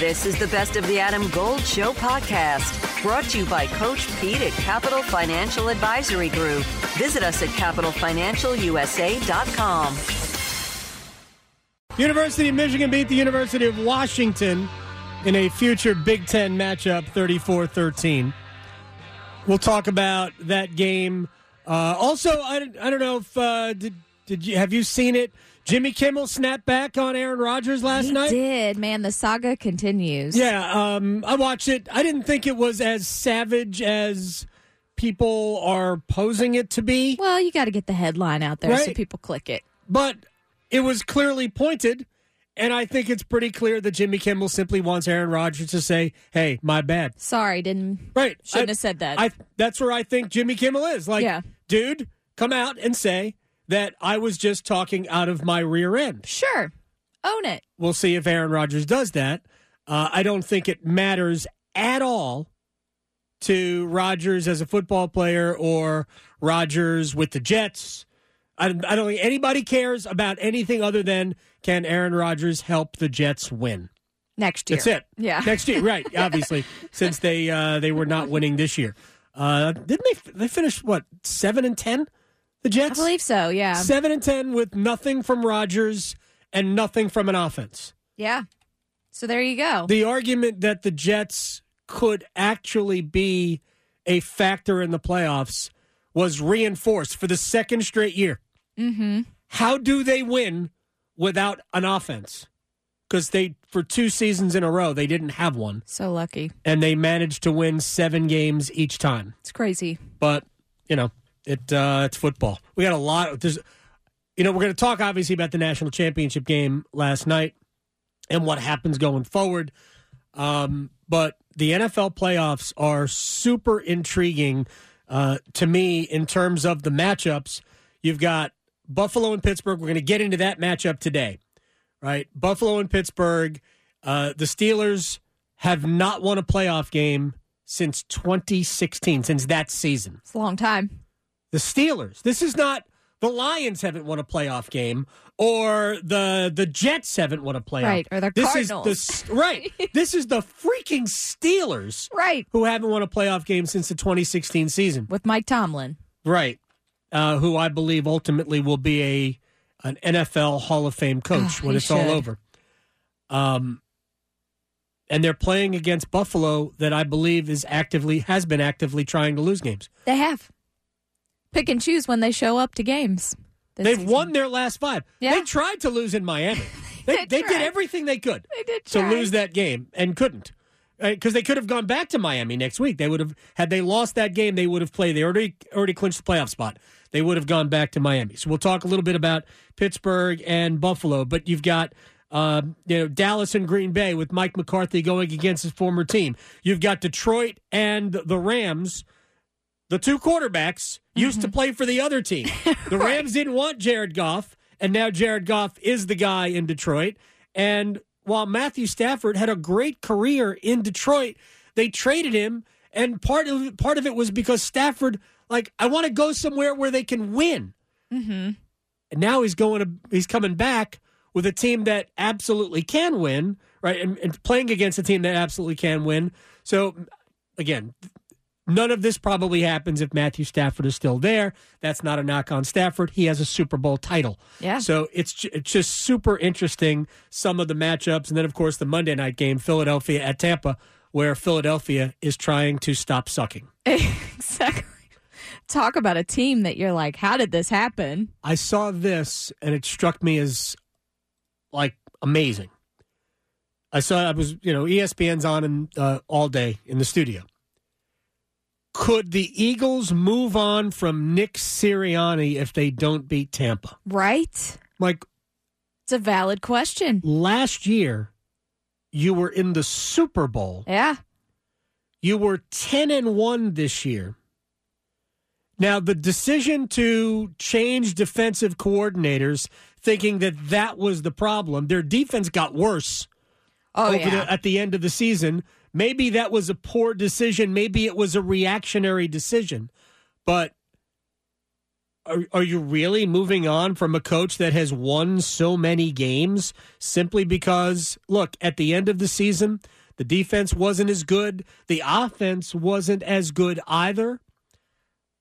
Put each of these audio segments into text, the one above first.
This is the Best of the Adam Gold Show podcast, brought to you by Coach Pete at Capital Financial Advisory Group. Visit us at capitalfinancialusa.com. University of Michigan beat the University of Washington in a future Big Ten matchup, 34 13. We'll talk about that game. Uh, also, I, I don't know if uh, did did you have you seen it? Jimmy Kimmel snapped back on Aaron Rodgers last he night. Did man the saga continues? Yeah, um, I watched it. I didn't think it was as savage as people are posing it to be. Well, you got to get the headline out there so people click it. but it was clearly pointed. And I think it's pretty clear that Jimmy Kimmel simply wants Aaron Rodgers to say, "Hey, my bad." Sorry, didn't Right? Shouldn't I- have said that. I that's where I think Jimmy Kimmel is. Like, Yeah. dude, come out and say that I was just talking out of my rear end. sure own it. We'll see if Aaron Rodgers does that. Uh, I don't think it matters at all to Rodgers as a football player or Rodgers with the Jets. I, I don't think anybody cares about anything other than can Aaron Rodgers help the Jets win. Next year. That's it. Yeah. next year, right? Obviously, since they uh, they were not winning this year, uh, didn't they? They finished what seven and ten? The Jets? I believe so. Yeah. seven and ten with nothing from Rodgers and nothing from an offense. Yeah. So there you go. The argument that the Jets could actually be a factor in the playoffs was reinforced for the second straight year. mm-hmm. How do they win without an offense? Because they, for two seasons in a row, they didn't have one, So lucky. and they managed to win seven games each time. It's crazy. But you know, it uh, it's football. We got a lot. There's, you know, we're going to talk obviously about the national championship game last night and what happens going forward. Um, but the NFL playoffs are super intriguing uh, to me in terms of the matchups. You've got Buffalo and Pittsburgh. We're going to get into that matchup today, right? Buffalo and Pittsburgh. Uh, the Steelers have not won a playoff game since 2016, since that season. It's a long time. The Steelers. This is not the Lions haven't won a playoff game, or the the Jets haven't won a playoff. Right, or the this Cardinals. is the right. this is the freaking Steelers Right. who haven't won a playoff game since the 2016 season. With Mike Tomlin. Right. Uh, who I believe ultimately will be a an NFL Hall of Fame coach Oh, when he it's all over. Um, and they're playing against Buffalo, that I believe is actively has been actively trying to lose games. They have. Pick and choose when they show up to games. They've season. won their last five. Yeah. They tried to lose in Miami. They, did they did everything they could They did to lose that game and couldn't. Because they could have gone back to Miami next week. They would have had they lost that game. They would have played. They already already clinched the playoff spot. They would have gone back to Miami. So we'll talk a little bit about Pittsburgh and Buffalo. But you've got um, you know Dallas and Green Bay with Mike McCarthy going against his former team. You've got Detroit and the Rams. The two quarterbacks used to play for the other team. The Rams didn't want Jared Goff, and now Jared Goff is the guy in Detroit. And while Matthew Stafford had a great career in Detroit, they traded him, and part of part of it was because Stafford, like, I want to go somewhere where they can win. Mm-hmm. And now he's going to he's coming back with a team that absolutely can win, right? And, and playing against a team that absolutely can win. So again, none of this probably happens if Matthew Stafford is still there. That's not a knock on Stafford. He has a Super Bowl title. Yeah. So it's it's just super interesting some of the matchups, and then of course the Monday night game, Philadelphia at Tampa, where Philadelphia is trying to stop sucking. exactly. Talk about a team that you're like, how did this happen? I saw this and it struck me as like amazing. I saw I was you know ESPN's on in, uh, all day in the studio. Could the Eagles move on from Nick Sirianni if they don't beat Tampa? Right? Like It's a valid question. last year, you were in the Super Bowl. Yeah. You were 10 and 1 this year. Now, the decision to change defensive coordinators, thinking that that was the problem, their defense got worse Oh, yeah. the, at the end of the season. Maybe that was a poor decision. Maybe it was a reactionary decision. But are, are you really moving on from a coach that has won so many games simply because, look, at the end of the season, the defense wasn't as good, the offense wasn't as good either.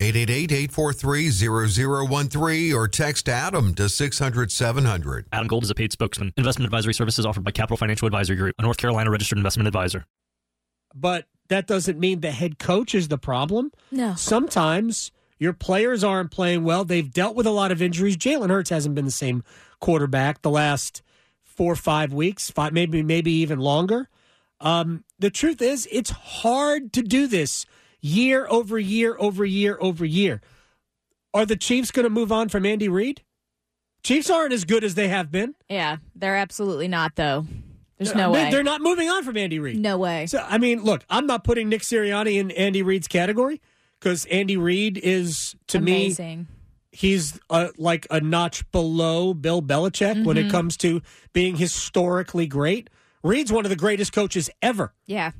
888-843-0013 or text Adam to 600 700. Adam Gold is a paid spokesman. Investment advisory services offered by Capital Financial Advisory Group, a North Carolina registered investment advisor. But that doesn't mean the head coach is the problem. No. Sometimes your players aren't playing well. They've dealt with a lot of injuries. Jalen Hurts hasn't been the same quarterback the last four or five weeks, five, maybe maybe even longer. Um, the truth is, it's hard to do this year over year over year over year. Are the Chiefs going to move on from Andy Reid? Chiefs aren't as good as they have been. Yeah, they're absolutely not though. There's no They- way. They're not moving on from Andy Reid. no way. So I mean, look, I'm not putting Nick Sirianni in Andy Reid's category because Andy Reid is to me he's uh like a notch below Bill Belichick when Mm-hmm. it comes to being historically great. Reid's one of the greatest coaches ever, Yeah.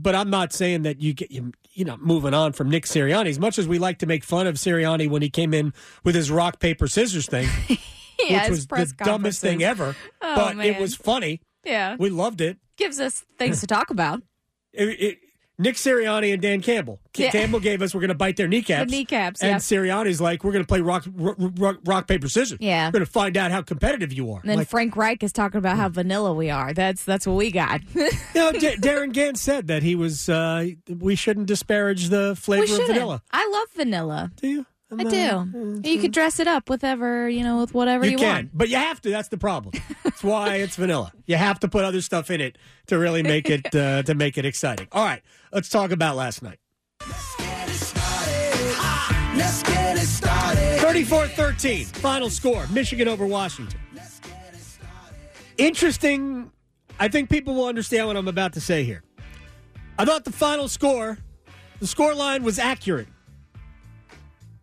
But I'm not saying that you get you you know moving on from Nick Sirianni. As much as we like to make fun of Sirianni when he came in with his rock paper scissors thing, Yeah, which was the dumbest thing ever, Oh, but it was funny. Yeah. We loved it. Gives us things to talk about. it, it, Nick Sirianni and Dan Campbell. Yeah. Campbell gave us we're going to bite their kneecaps. The kneecaps, And yeah. Sirianni's like we're going to play rock, rock rock rock paper scissors. Yeah. We're going to find out how competitive you are. And then like, Frank Reich is talking about how vanilla we are. That's that's what we got. you know, D- Darren Gant said that he was. Uh, we shouldn't disparage the flavor of vanilla. I love vanilla. Do you? I do. You could dress it up with ever, you know, with whatever You you, can, want. but you have to. That's the problem. That's why it's vanilla. You have to put other stuff in it to really make it uh, to make it exciting. All right, let's talk about last night. Let's get it started. 34-13, final score, Michigan over Washington. Interesting. I think people will understand what I'm about to say here. I thought the final score, the score line was accurate.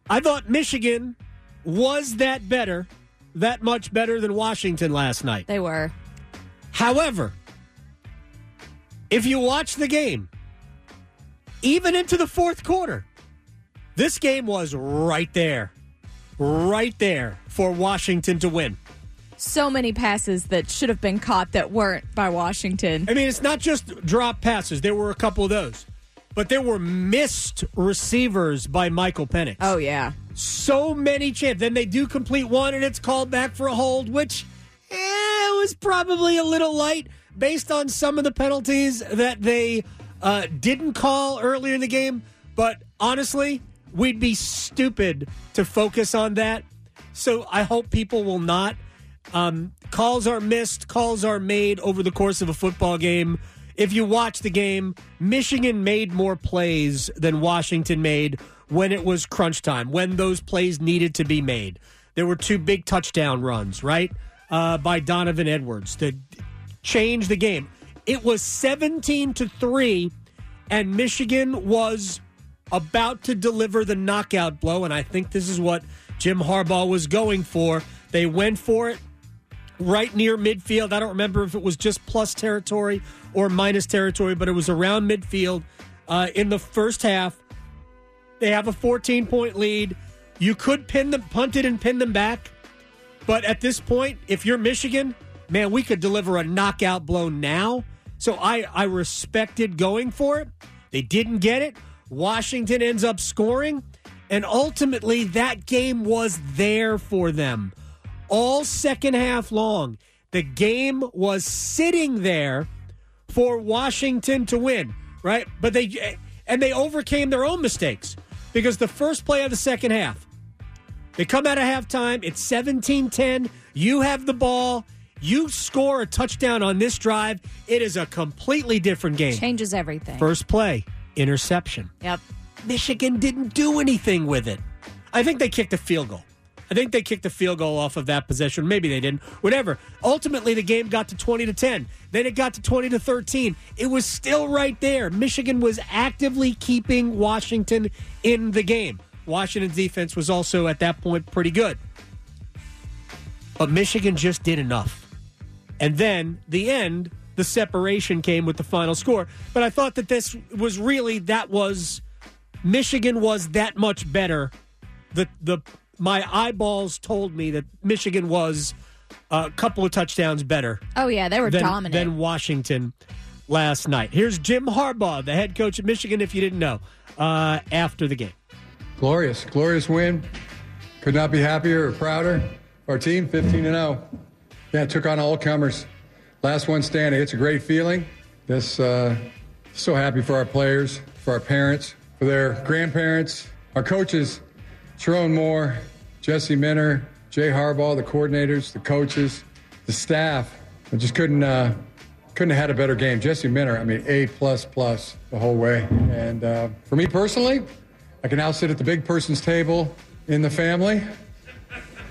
I thought Michigan was that better, that much better than Washington last night. They were. However, if you watch the game, even into the fourth quarter, this game was right there, right there for Washington to win. So many passes that should have been caught that weren't by Washington. I mean, it's not just drop passes, there were a couple of those, but there were missed receivers by Michael Penix. Oh yeah. so many chances. Then they do complete one, and it's called back for a hold, which eh, was probably a little light based on some of the penalties that they uh, didn't call earlier in the game. But honestly, we'd be stupid to focus on that. So I hope people will not. Um, calls are missed, calls are made over the course of a football game. If you watch the game, Michigan made more plays than Washington made when it was crunch time, when those plays needed to be made. There were two big touchdown runs, right? Uh, by Donovan Edwards to change the game. It was 17 to 3, and Michigan was about to deliver the knockout blow, and I think this is what Jim Harbaugh was going for. They went for it right near midfield. I don't remember if it was just plus territory or minus territory, but it was around midfield uh, in the first half. They have a 14 point lead. You could pin them, punt it, and pin them back. But at this point, if you're Michigan, man, we could deliver a knockout blow now. So I, I respected going for it. They didn't get it. Washington ends up scoring. And ultimately, that game was there for them all second half long. The game was sitting there for Washington to win, right? But they and they overcame their own mistakes because the first play of the second half, they come out of halftime, it's 17-10, you have the ball, you score a touchdown on this drive, it is a completely different game. Changes everything. First play, interception. Yep. Michigan didn't do anything with it. I think they kicked a field goal. I think they kicked a field goal off of that possession. Maybe they didn't. Whatever. Ultimately, the game got to 20 to 10. Then it got to 20 to 13. It was still right there. Michigan was actively keeping Washington in the game. Washington's defense was also at that point pretty good. But Michigan just did enough. And then the end, the separation came with the final score. But I thought that this was really that was Michigan was that much better. The the my eyeballs told me that Michigan was a couple of touchdowns better Oh yeah, they were than, dominant. than Washington last night. Here's Jim Harbaugh, the head coach of Michigan, if you didn't know, uh, after the game. Glorious, glorious win. Could not be happier or prouder. Our team, 15 and 0. Yeah, took on all comers. Last one standing. It's a great feeling. This, uh, so happy for our players, for our parents, for their grandparents, our coaches, Sherrone Moore, Jesse Minter, Jay Harbaugh, the coordinators, the coaches, the staff. I just couldn't, uh, couldn't have had a better game. Jesse Minter, I mean, A plus plus the whole way. And uh, for me personally, I can now sit at the big person's table in the family.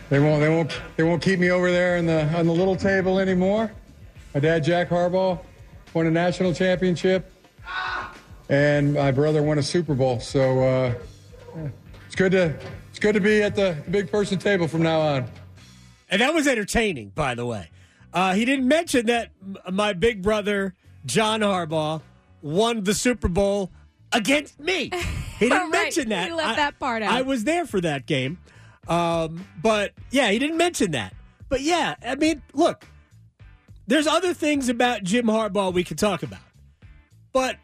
They won't, they won't, they won't keep me over there on the on the little table anymore. My dad, Jack Harbaugh, won a national championship, and my brother won a Super Bowl. So uh, yeah, it's good to it's good to be at the, the big person table from now on. And that was entertaining, by the way. Uh, he didn't mention that m- my big brother, John Harbaugh, won the Super Bowl against me. He didn't Right. mention that. He left I- that part out. I was there for that game. Um, but yeah, he didn't mention that. But yeah, I mean, look, there's other things about Jim Harbaugh we could talk about. But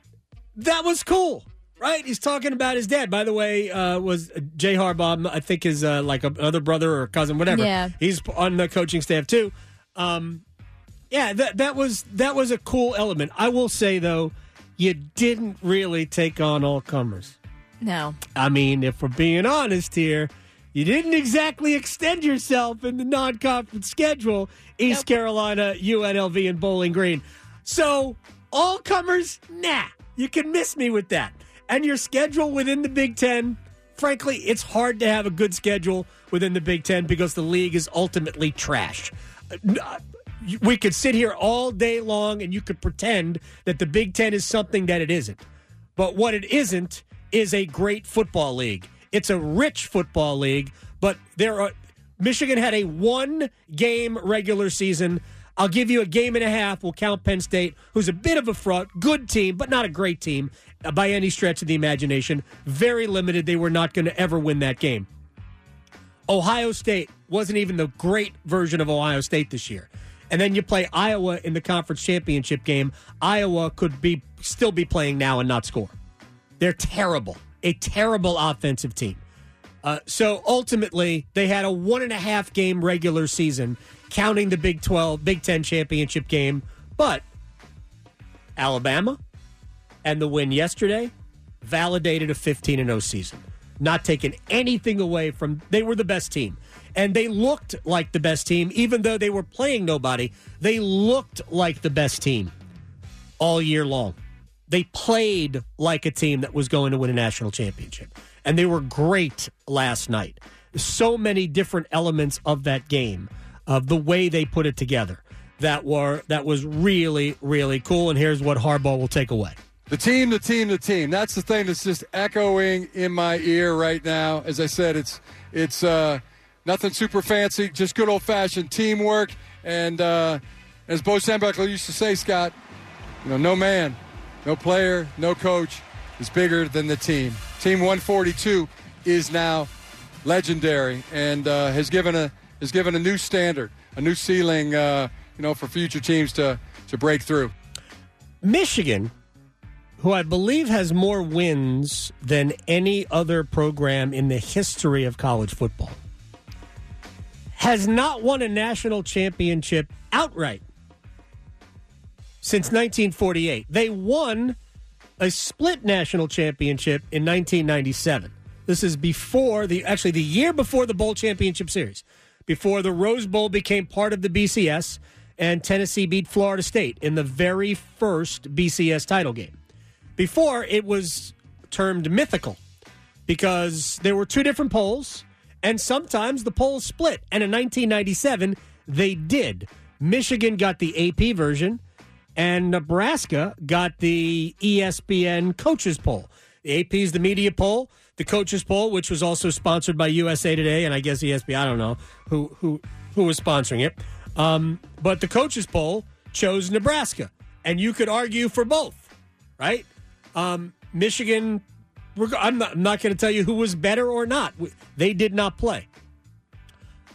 that was cool, right? He's talking about his dad. By the way, uh, was Jay Harbaugh? I think is uh, like another brother or cousin, whatever. Yeah. he's on the coaching staff too. Um, yeah, that that was that was a cool element. I will say though, you didn't really take on all comers. no. I mean, if we're being honest here, you didn't exactly extend yourself in the non-conference schedule. East Carolina, UNLV, and Bowling Green. So all comers, nah, you can miss me with that. And your schedule within the Big Ten, frankly, it's hard to have a good schedule within the Big Ten because the league is ultimately trash. Uh, We could sit here all day long and you could pretend that the Big Ten is something that it isn't. But what it isn't is a great football league. It's a rich football league, but there are Michigan had a one game regular season. I'll give you a game and a half. We'll count Penn State, who's a bit of a fraud, good team, but not a great team by any stretch of the imagination. Very limited. They were not going to ever win that game. Ohio State wasn't even the great version of Ohio State this year. And then you play Iowa in the conference championship game. Iowa could be still be playing now and not score. They're terrible, a terrible offensive team. Uh, so ultimately, they had a one and a half game regular season, counting the Big Twelve, Big Ten championship game. But Alabama and the win yesterday validated a 15 and 0 season. Not taking anything away from they were the best team. And they looked like the best team even though they were playing nobody. They looked like the best team all year long. They played like a team that was going to win a national championship. And they were great last night. So many different elements of that game, of the way they put it together, that were that was really, really cool. And here's what Harbaugh will take away. The team, the team, the team. That's the thing that's just echoing in my ear right now. As I said, it's it's uh, nothing super fancy, just good old fashioned teamwork. And uh, as Bo Schembechler used to say, Scott, you know, no man, no player, no coach is bigger than the team. Team 142 is now legendary and uh, has given a has given a new standard, a new ceiling, uh, you know, for future teams to to break through. Michigan, who I believe has more wins than any other program in the history of college football, has not won a national championship outright since 1948. They won a split national championship in 1997. This is before the actually the year before the bowl championship series, before the Rose Bowl became part of the BCS and Tennessee beat Florida State in the very first BCS title game. Before it was termed mythical because there were two different polls, and sometimes the polls split. And in 1997, they did. Michigan got the AP version, and Nebraska got the ESPN coaches poll. The AP is the media poll, the coaches poll, which was also sponsored by USA Today, and I guess ESPN. I don't know who who who was sponsoring it, um, but the coaches poll chose Nebraska, and you could argue for both, right? Um, Michigan. I'm not, not going to tell you who was better or not. They did not play.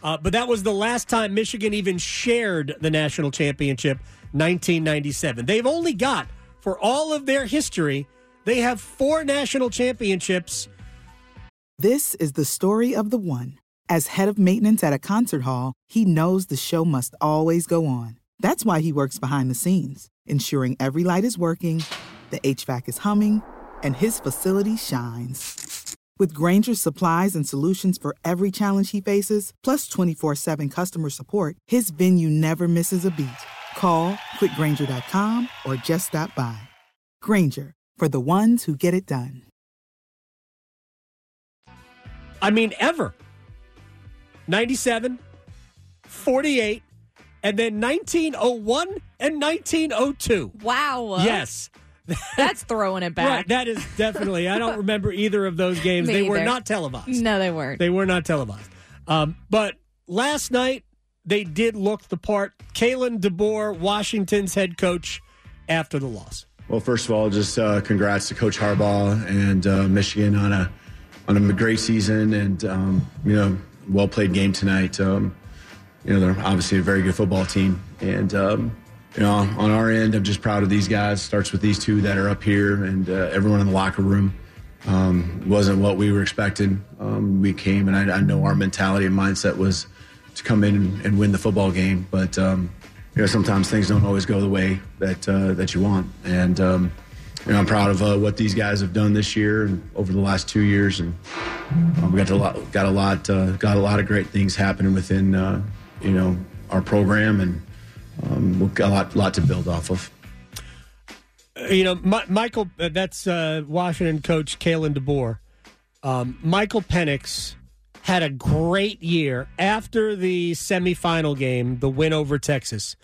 Uh, but that was the last time Michigan even shared the national championship, 1997. They've only got, for all of their history, they have four national championships. This is the story of the one. As head of maintenance at a concert hall, he knows the show must always go on. That's why he works behind the scenes, ensuring every light is working, the HVAC is humming, and his facility shines. With Grainger's supplies and solutions for every challenge he faces, plus 24 7 customer support, his venue never misses a beat. Call quickgranger.com or just stop by. Grainger, for the ones who get it done. I mean, ever. 97, 48, and then 1901 and 1902. Wow. Yes. That's throwing it back. Right. That is definitely, I don't remember either of those games. Me they were not televised. No, they weren't. They were not televised. Um, but last night, they did look the part. Kalen DeBoer, Washington's head coach, after the loss. Well, first of all, just uh, congrats to Coach Harbaugh and uh, Michigan on a on a great season and um, you know well played game tonight. Um, you know they're obviously a very good football team, and um, you know on our end, I'm just proud of these guys. Starts with these two that are up here and uh, everyone in the locker room. Um, wasn't what we were expecting. Um, we came, and I, I know our mentality and mindset was to come in and, and win the football game, but um, you know sometimes things don't always go the way that uh, that you want, and um, you know I'm proud of uh, what these guys have done this year and over the last two years, and um, we got a lot got a lot uh, got a lot of great things happening within uh, you know our program, and um, a lot lot to build off of. You know, Mi- Michael, uh, that's uh, Washington coach Kalen DeBoer. Um, Michael Penix had a great year after the semifinal game, the win over Texas.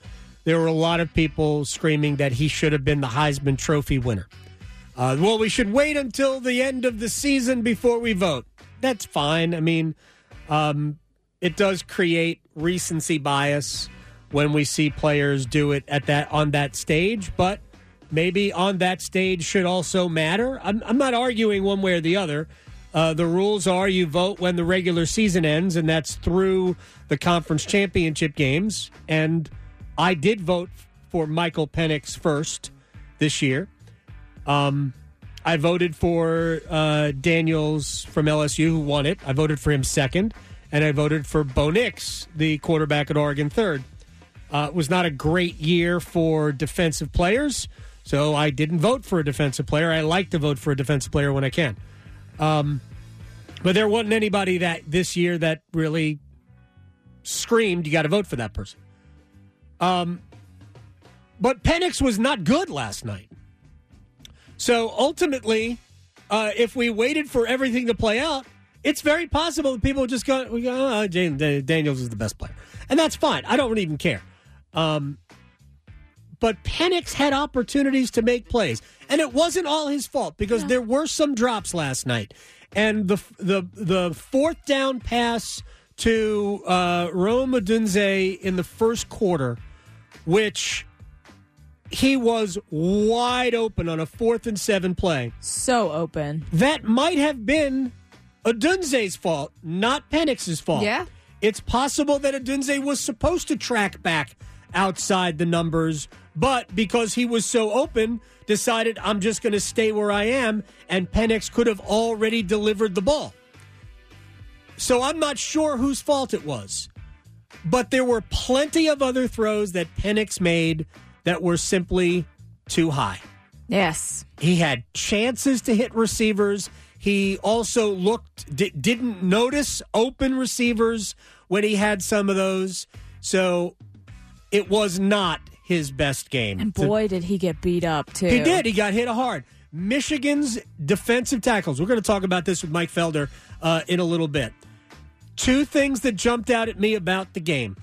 There were a lot of people screaming that he should have been the Heisman Trophy winner. Uh, well, we should wait until the end of the season before we vote. That's fine. I mean, um, it does create recency bias when we see players do it at that on that stage, but maybe on that stage should also matter. I'm, I'm not arguing one way or the other. Uh, the rules are you vote when the regular season ends, and that's through the conference championship games. And I did vote for Michael Penix first this year. Um, I voted for uh, Daniels from LSU, who won it. I voted for him second, and I voted for Bo Nix, the quarterback at Oregon, third. Uh, it was not a great year for defensive players, so I didn't vote for a defensive player. I like to vote for a defensive player when I can. Um, but there wasn't anybody that this year that really screamed, you got to vote for that person. Um, but Penix was not good last night. So ultimately, uh, if we waited for everything to play out, it's very possible that people just go, oh, Daniels is the best player. And that's fine. I don't even care. Um, but Penix had opportunities to make plays. And it wasn't all his fault because there were some drops last night. And the the the fourth down pass to uh, Rome Odunze in the first quarter, which he was wide open on a fourth and seven play. So open. That might have been Odunze's fault, not Penix's fault. Yeah. It's possible that Odunze was supposed to track back outside the numbers, but because he was so open, decided I'm just going to stay where I am, and Penix could have already delivered the ball. So I'm not sure whose fault it was. But there were plenty of other throws that Penix made that were simply too high. Yes. He had chances to hit receivers. He also looked di- didn't notice open receivers when he had some of those. So it was not his best game. And To- boy, did he get beat up, too. he did. He got hit hard. Michigan's defensive tackles. We're going to talk about this with Mike Felder uh, in a little bit. Two things that jumped out at me about the game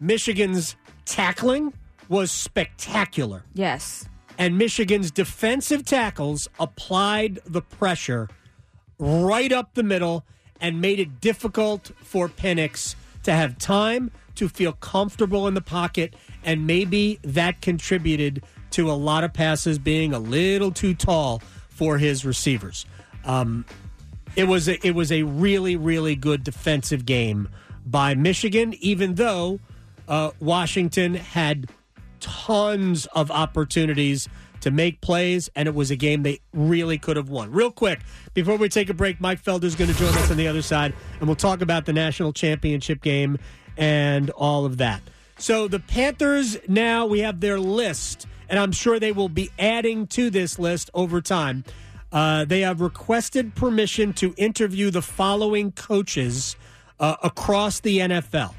Michigan's tackling was spectacular. Yes. And Michigan's defensive tackles applied the pressure right up the middle and made it difficult for Penix to have time to feel comfortable in the pocket. And maybe that contributed to a lot of passes being a little too tall for his receivers. Um, it was a, it was a really really good defensive game by Michigan, even though uh, Washington had tons of opportunities to make plays, and it was a game they really could have won. Real quick, before we take a break, Mike Felder is going to join us on the other side, and we'll talk about the national championship game and all of that. So the Panthers now we have their list, and I'm sure they will be adding to this list over time. Uh, they have requested permission to interview the following coaches uh, across the NFL.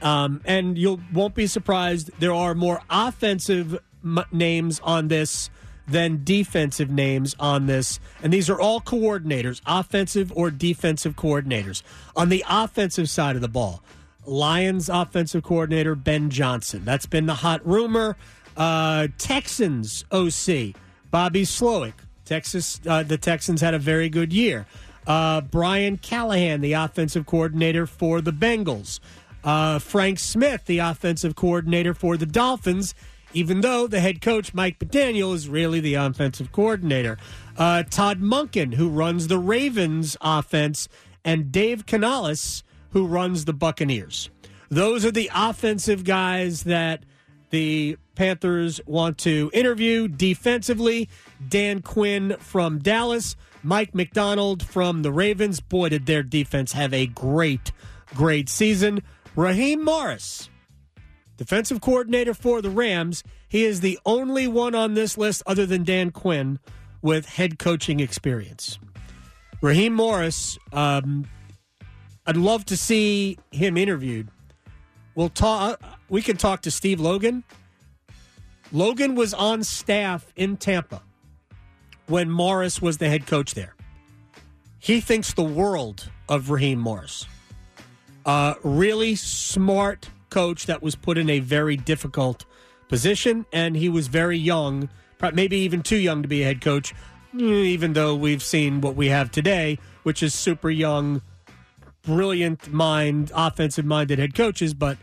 Um, and you won't be surprised, there are more offensive m- names on this than defensive names on this. And these are all coordinators, offensive or defensive coordinators. On the offensive side of the ball, Lions offensive coordinator Ben Johnson. That's been the hot rumor. Uh, Texans OC Bobby Slowik. Texas, uh, the Texans had a very good year. Uh, Brian Callahan, the offensive coordinator for the Bengals. Uh, Frank Smith, the offensive coordinator for the Dolphins, even though the head coach, Mike McDaniel, is really the offensive coordinator. Uh, Todd Monken, who runs the Ravens offense, and Dave Canales, who runs the Buccaneers. Those are the offensive guys that the Panthers want to interview defensively. Dan Quinn from Dallas, Mike Macdonald from the Ravens. Boy, did their defense have a great, great season. Raheem Morris, defensive coordinator for the Rams. He is the only one on this list other than Dan Quinn with head coaching experience. Raheem Morris, um, I'd love to see him interviewed. We'll talk. We can talk to Steve Logan. Logan was on staff in Tampa when Morris was the head coach there. He thinks the world of Raheem Morris. Uh, really smart coach that was put in a very difficult position, and he was very young, maybe even too young to be a head coach, even though we've seen what we have today, which is super young, brilliant mind, offensive minded head coaches. But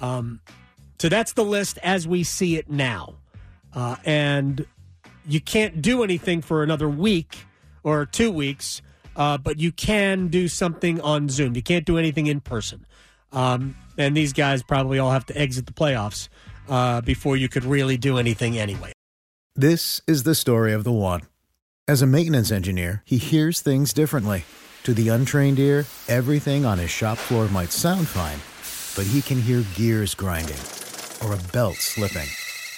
um, so that's the list as we see it now. Uh, and you can't do anything for another week or two weeks, uh, but you can do something on Zoom. You can't do anything in person. Um, and these guys probably all have to exit the playoffs uh, before you could really do anything anyway. This is the story of the one. As a maintenance engineer, he hears things differently. To the untrained ear, everything on his shop floor might sound fine, but he can hear gears grinding or a belt slipping.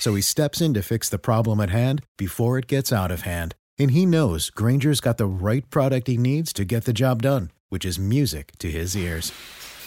So he steps in to fix the problem at hand before it gets out of hand. And he knows Grainger's got the right product he needs to get the job done, which is music to his ears.